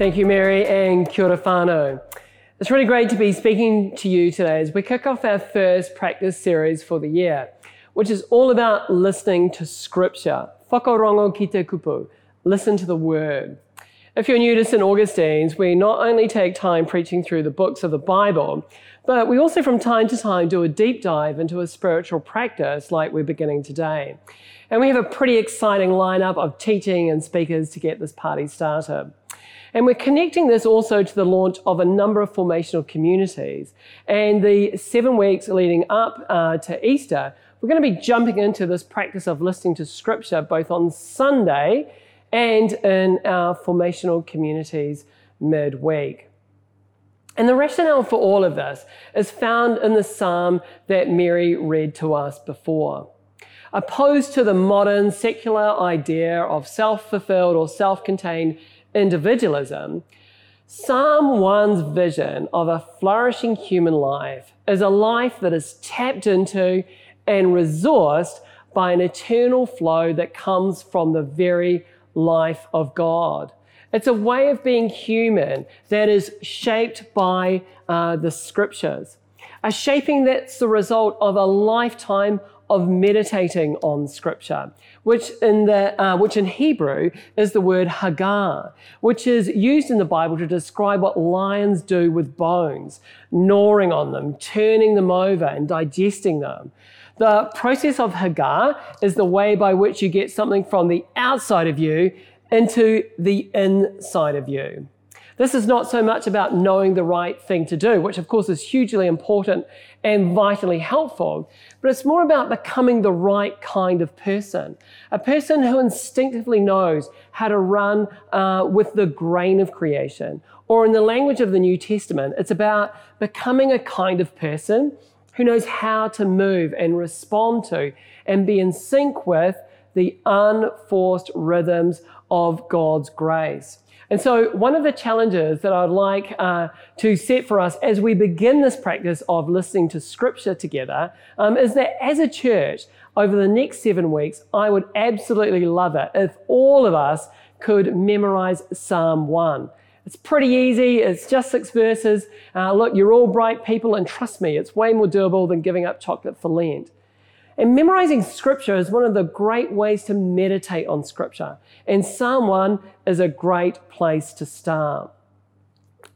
Thank you, Mary, and kia. It's really great to be speaking to you today as we kick off our first practice series for the year, which is all about listening to Scripture. Whakarongo ki te kupu. Listen to the Word. If you're new to St. Augustine's, we not only take time preaching through the books of the Bible, but we also from time to time do a deep dive into a spiritual practice like we're beginning today. And we have a pretty exciting lineup of teaching and speakers to get this party started. And we're connecting this also to the launch of a number of formational communities. And the seven weeks leading up uh, to Easter, we're going to be jumping into this practice of listening to scripture both on Sunday and in our formational communities midweek. And the rationale for all of this is found in the psalm that Mary read to us before. Opposed to the modern secular idea of self fulfilled or self contained individualism, 1's vision of a flourishing human life is a life that is tapped into and resourced by an eternal flow that comes from the very life of God. It's a way of being human that is shaped by uh, the scriptures, a shaping that's the result of a lifetime of meditating on scripture, which in the uh, which in Hebrew is the word hagah, which is used in the Bible to describe what lions do with bones, gnawing on them, turning them over, and digesting them. The process of hagah is the way by which you get something from the outside of you into the inside of you. This is not so much about knowing the right thing to do, which of course is hugely important and vitally helpful, but it's more about becoming the right kind of person. A person who instinctively knows how to run uh, with the grain of creation. Or in the language of the New Testament, it's about becoming a kind of person who knows how to move and respond to and be in sync with the unforced rhythms of God's grace. And so, one of the challenges that I'd like uh, to set for us as we begin this practice of listening to scripture together um, is that as a church, over the next seven weeks, I would absolutely love it if all of us could memorize Psalm 1. It's pretty easy, it's just six verses. Uh, look, you're all bright people, and trust me, it's way more doable than giving up chocolate for Lent. And memorizing scripture is one of the great ways to meditate on scripture. And Psalm 1 is a great place to start.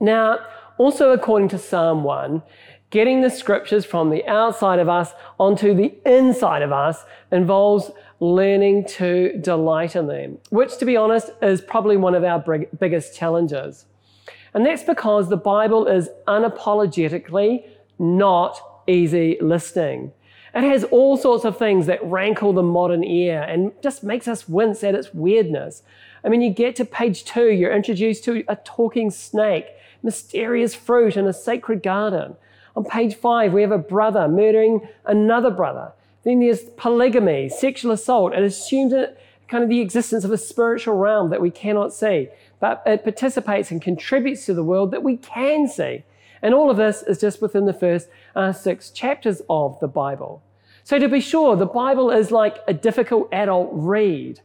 Now, also according to Psalm 1, getting the scriptures from the outside of us onto the inside of us involves learning to delight in them, which, to be honest, is probably one of our biggest challenges. And that's because the Bible is unapologetically not easy listening. It has all sorts of things that rankle the modern ear and just makes us wince at its weirdness. I mean, you get to page two, you're introduced to a talking snake, mysterious fruit in a sacred garden. On page five, we have a brother murdering another brother. Then there's polygamy, sexual assault. It assumes kind of the existence of a spiritual realm that we cannot see, but it participates and contributes to the world that we can see. And all of this is just within the first uh, six chapters of the Bible. So, to be sure, the Bible is like a difficult adult read.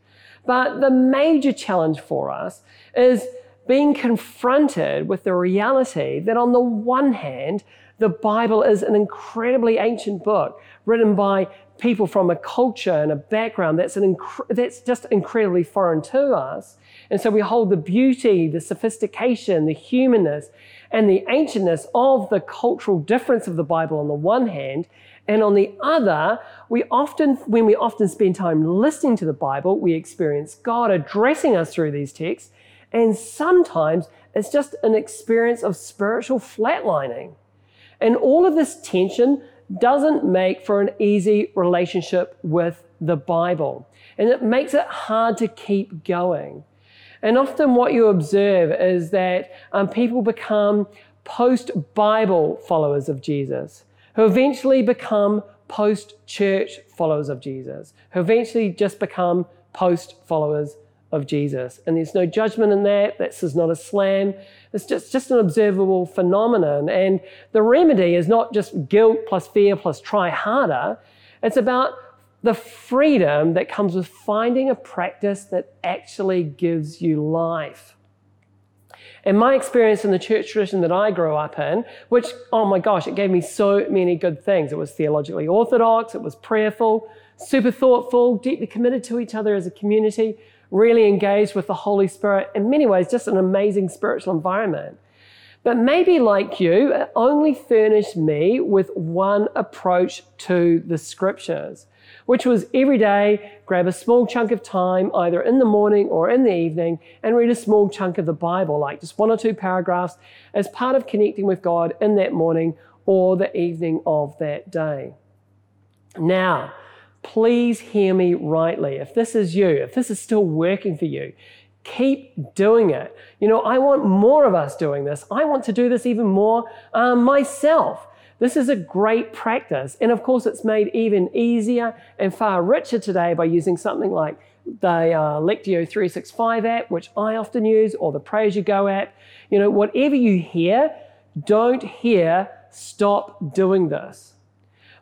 But the major challenge for us is being confronted with the reality that, on the one hand, the Bible is an incredibly ancient book written by people from a culture and a background that's, an inc- that's just incredibly foreign to us. And so we hold the beauty, the sophistication, the humanness, and the ancientness of the cultural difference of the Bible on the one hand, and on the other, we often, when we often spend time listening to the Bible, we experience God addressing us through these texts, and sometimes it's just an experience of spiritual flatlining. And all of this tension doesn't make for an easy relationship with the Bible, and it makes it hard to keep going. And often, what you observe is that um, people become post Bible followers of Jesus, who eventually become post church followers of Jesus, who eventually just become post followers of Jesus. And there's no judgment in that. This is not a slam. It's just, just an observable phenomenon. And the remedy is not just guilt plus fear plus try harder. It's about the freedom that comes with finding a practice that actually gives you life. And my experience in the church tradition that I grew up in, which, oh my gosh, it gave me so many good things. It was theologically orthodox, it was prayerful, super thoughtful, deeply committed to each other as a community, really engaged with the Holy Spirit. In many ways, just an amazing spiritual environment. But maybe like you, it only furnished me with one approach to the scriptures which was every day grab a small chunk of time, either in the morning or in the evening, and read a small chunk of the Bible, like just one or two paragraphs, as part of connecting with God in that morning or the evening of that day. Now, please hear me rightly. If this is you, if this is still working for you, keep doing it. You know, I want more of us doing this. I want to do this even more um, myself. This is a great practice. And of course, it's made even easier and far richer today by using something like the uh, Lectio 365 app, which I often use, or the Pray As You Go app. You know, whatever you hear, don't hear, stop doing this.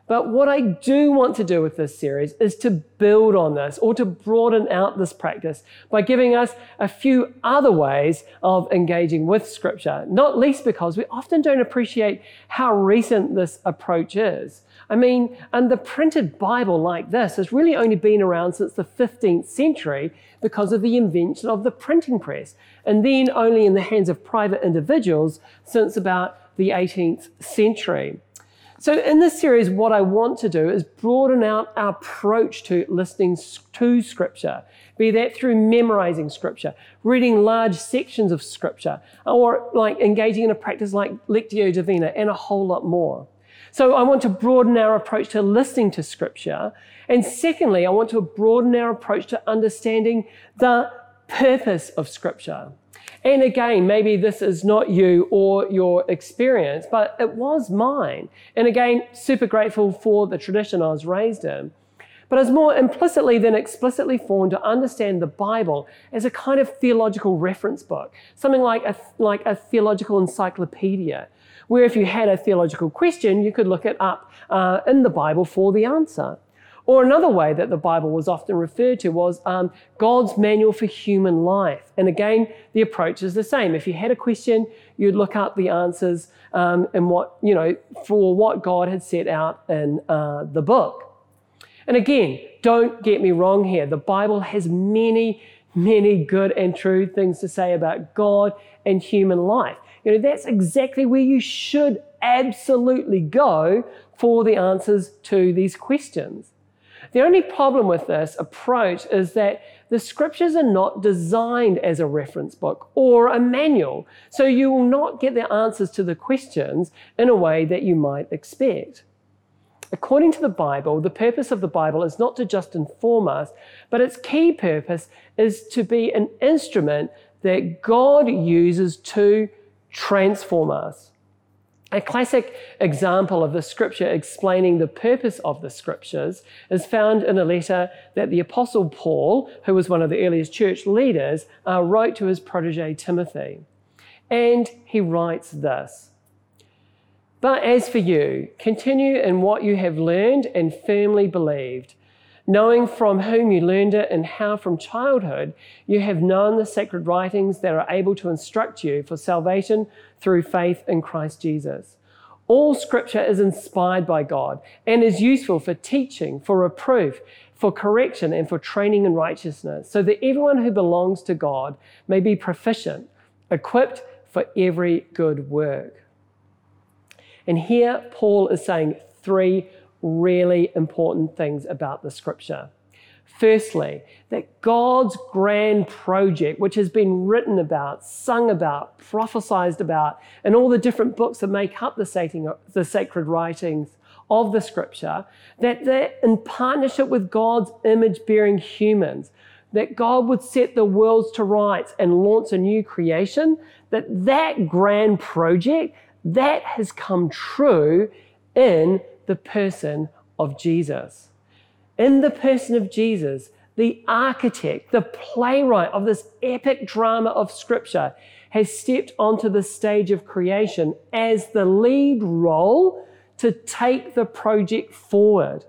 But what I do want to do with this series is to build on this or to broaden out this practice by giving us a few other ways of engaging with Scripture, not least because we often don't appreciate how recent this approach is. I mean, and the printed Bible like this has really only been around since the 15th century because of the invention of the printing press, and then only in the hands of private individuals since about the 18th century. So, in this series, what I want to do is broaden out our approach to listening to Scripture, be that through memorizing Scripture, reading large sections of Scripture, or like engaging in a practice like Lectio Divina, and a whole lot more. So, I want to broaden our approach to listening to Scripture. And secondly, I want to broaden our approach to understanding the purpose of Scripture. And again, maybe this is not you or your experience, but it was mine. And again, super grateful for the tradition I was raised in. But I was more implicitly than explicitly formed to understand the Bible as a kind of theological reference book, something like a, like a theological encyclopedia, where if you had a theological question, you could look it up uh, in the Bible for the answer. Or another way that the Bible was often referred to was um, God's manual for human life. And again, the approach is the same. If you had a question, you'd look up the answers um, and what, you know, for what God had set out in uh, the book. And again, don't get me wrong here. The Bible has many, many good and true things to say about God and human life. You know, that's exactly where you should absolutely go for the answers to these questions. The only problem with this approach is that the scriptures are not designed as a reference book or a manual, so you will not get the answers to the questions in a way that you might expect. According to the Bible, the purpose of the Bible is not to just inform us, but its key purpose is to be an instrument that God uses to transform us. A classic example of the scripture explaining the purpose of the scriptures is found in a letter that the Apostle Paul, who was one of the earliest church leaders, uh, wrote to his protege Timothy. And he writes this But as for you, continue in what you have learned and firmly believed knowing from whom you learned it and how from childhood you have known the sacred writings that are able to instruct you for salvation through faith in Christ Jesus. All scripture is inspired by God and is useful for teaching, for reproof, for correction, and for training in righteousness, so that everyone who belongs to God may be proficient, equipped for every good work. And here Paul is saying three really important things about the scripture. Firstly, that God's grand project, which has been written about, sung about, prophesied about, in all the different books that make up the, sacred writings of the scripture, that they're in partnership with God's image bearing humans, that God would set the worlds to rights and launch a new creation, that that grand project, that has come true in the person of Jesus. In the person of Jesus, the architect, the playwright of this epic drama of Scripture has stepped onto the stage of creation as the lead role to take the project forward.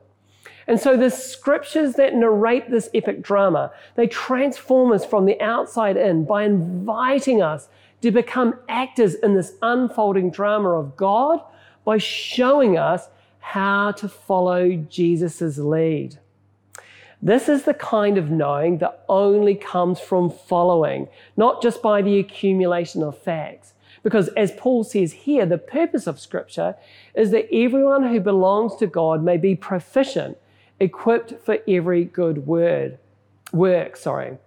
And so the scriptures that narrate this epic drama, they transform us from the outside in by inviting us to become actors in this unfolding drama of God by showing us how to follow Jesus' lead. This is the kind of knowing that only comes from following, not just by the accumulation of facts. Because as Paul says here, the purpose of Scripture is that everyone who belongs to God may be proficient, equipped for every good word, work. Sorry.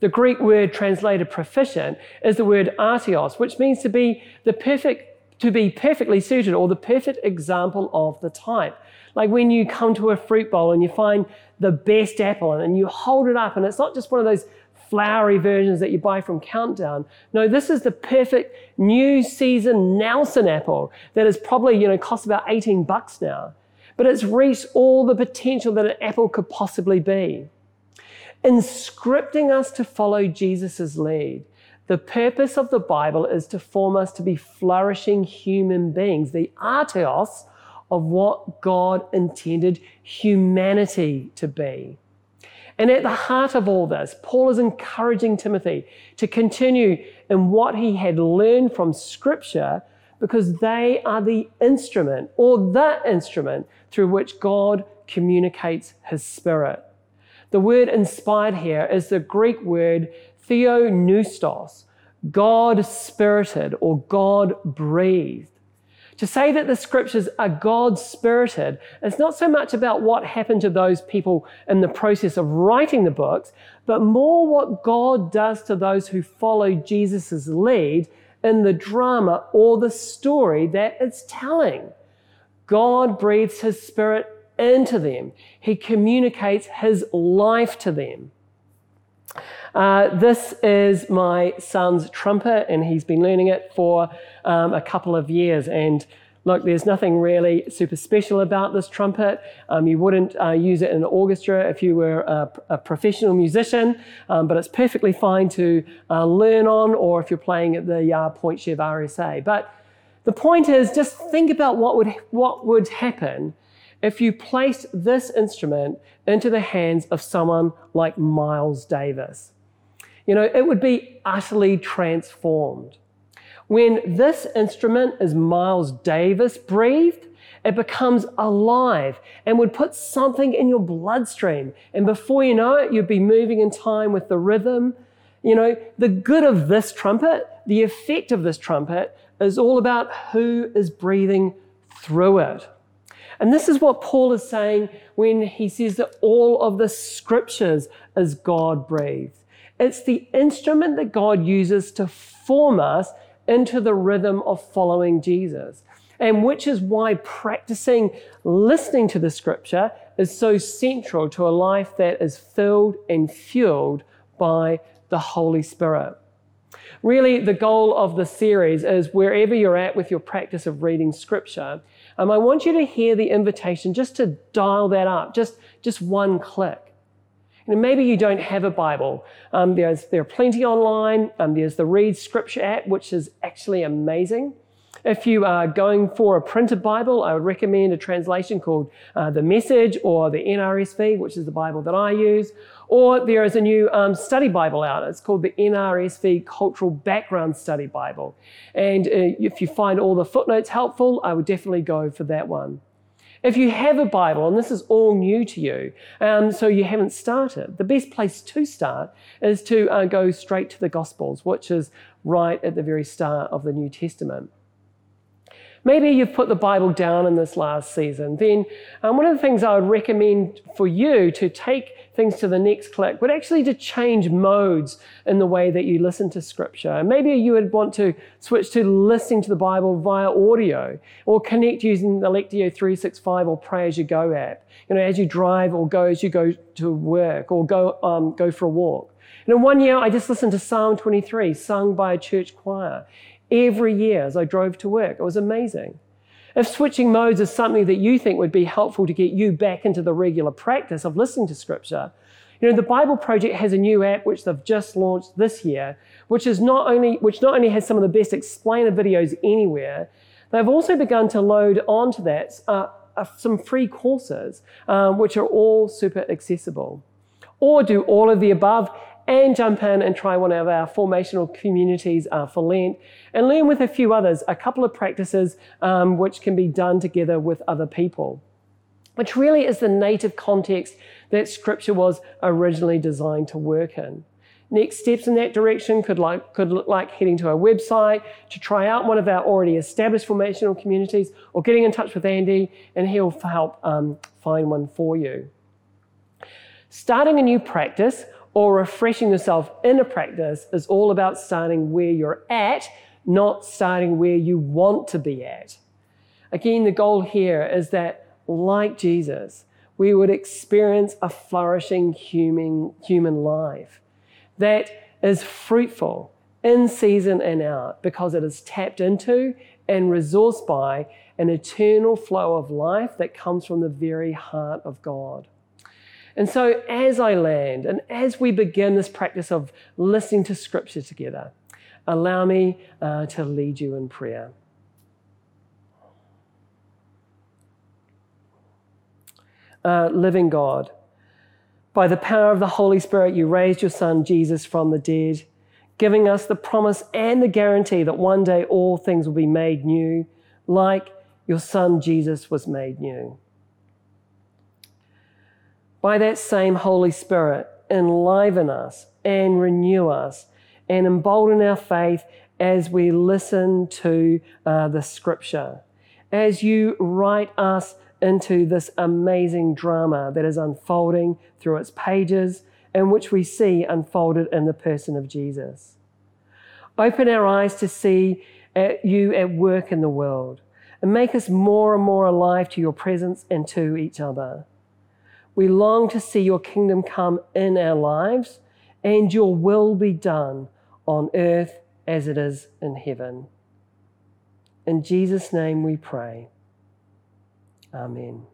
The Greek word translated proficient is the word artios, which means to be the perfect to be perfectly suited or the perfect example of the type. Like when you come to a fruit bowl and you find the best apple and you hold it up, and it's not just one of those flowery versions that you buy from Countdown. No, this is the perfect new season Nelson apple that is probably, you know, costs about 18 bucks now. But it's reached all the potential that an apple could possibly be. In scripting us to follow Jesus' lead, the purpose of the Bible is to form us to be flourishing human beings, the artios of what God intended humanity to be. And at the heart of all this, Paul is encouraging Timothy to continue in what he had learned from Scripture because they are the instrument or the instrument through which God communicates his Spirit. The word inspired here is the Greek word theopneustos, God spirited or God breathed. To say that the scriptures are God spirited, it's not so much about what happened to those people in the process of writing the books, but more what God does to those who follow Jesus' lead in the drama or the story that it's telling. God breathes his spirit into them, he communicates his life to them. Uh, this is my son's trumpet, and he's been learning it for um, a couple of years. And look, there's nothing really super special about this trumpet. Um, you wouldn't uh, use it in an orchestra if you were a, a professional musician, um, but it's perfectly fine to uh, learn on, or if you're playing at the uh, Point Chev RSA. But the point is, just think about what would what would happen if you placed this instrument into the hands of someone like Miles Davis you know, it would be utterly transformed. When this instrument is Miles Davis breathed, it becomes alive and would put something in your bloodstream. And before you know it, you'd be moving in time with the rhythm. You know, the good of this trumpet, the effect of this trumpet, is all about who is breathing through it. And this is what Paul is saying when he says that all of the scriptures is God breathed. It's the instrument that God uses to form us into the rhythm of following Jesus. And which is why practicing listening to the scripture is so central to a life that is filled and fueled by the Holy Spirit. Really, the goal of the series is wherever you're at with your practice of reading scripture, um, I want you to hear the invitation just to dial that up, just, just one click. And maybe you don't have a Bible. Um, there's, there are plenty online. Um, there's the Read Scripture app, which is actually amazing. If you are going for a printed Bible, I would recommend a translation called uh, The Message or the NRSV, which is the Bible that I use. Or there is a new um, study Bible out. It's called the NRSV Cultural Background Study Bible. And uh, if you find all the footnotes helpful, I would definitely go for that one. If you have a Bible and this is all new to you, um, so you haven't started, the best place to start is to uh, go straight to the Gospels, which is right at the very start of the New Testament. Maybe you've put the Bible down in this last season. Then um, one of the things I would recommend for you to take things to the next click would actually to change modes in the way that you listen to Scripture. Maybe you would want to switch to listening to the Bible via audio or connect using the Lectio 365 or Pray As You Go app. You know, as you drive or go as you go to work or go, um, go for a walk. You know, one year I just listened to Psalm 23 sung by a church choir every year as I drove to work. It was amazing. If switching modes is something that you think would be helpful to get you back into the regular practice of listening to scripture, you know, the Bible Project has a new app which they've just launched this year, which is not only which not only has some of the best explainer videos anywhere, they've also begun to load onto that uh, uh, some free courses, um, which are all super accessible. Or do all of the above and jump in and try one of our formational communities uh, for Lent and learn with a few others a couple of practices um, which can be done together with other people, which really is the native context that Scripture was originally designed to work in. Next steps in that direction could, like, could look like heading to our website to try out one of our already established formational communities or getting in touch with Andy and he'll help um, find one for you. Starting a new practice or refreshing yourself in a practice is all about starting where you're at, not starting where you want to be at. Again, the goal here is that, like Jesus, we would experience a flourishing human, human life that is fruitful in season and out because it is tapped into and resourced by an eternal flow of life that comes from the very heart of God. And so, as I land and as we begin this practice of listening to Scripture together, allow me uh, to lead you in prayer. Uh, living God, by the power of the Holy Spirit, you raised your Son, Jesus, from the dead, giving us the promise and the guarantee that one day all things will be made new, like your Son, Jesus, was made new. By that same Holy Spirit, enliven us and renew us and embolden our faith as we listen to uh, the scripture, as you write us into this amazing drama that is unfolding through its pages and which we see unfolded in the person of Jesus. Open our eyes to see you at work in the world and make us more and more alive to your presence and to each other. We long to see your kingdom come in our lives and your will be done on earth as it is in heaven. In Jesus' name we pray. Amen.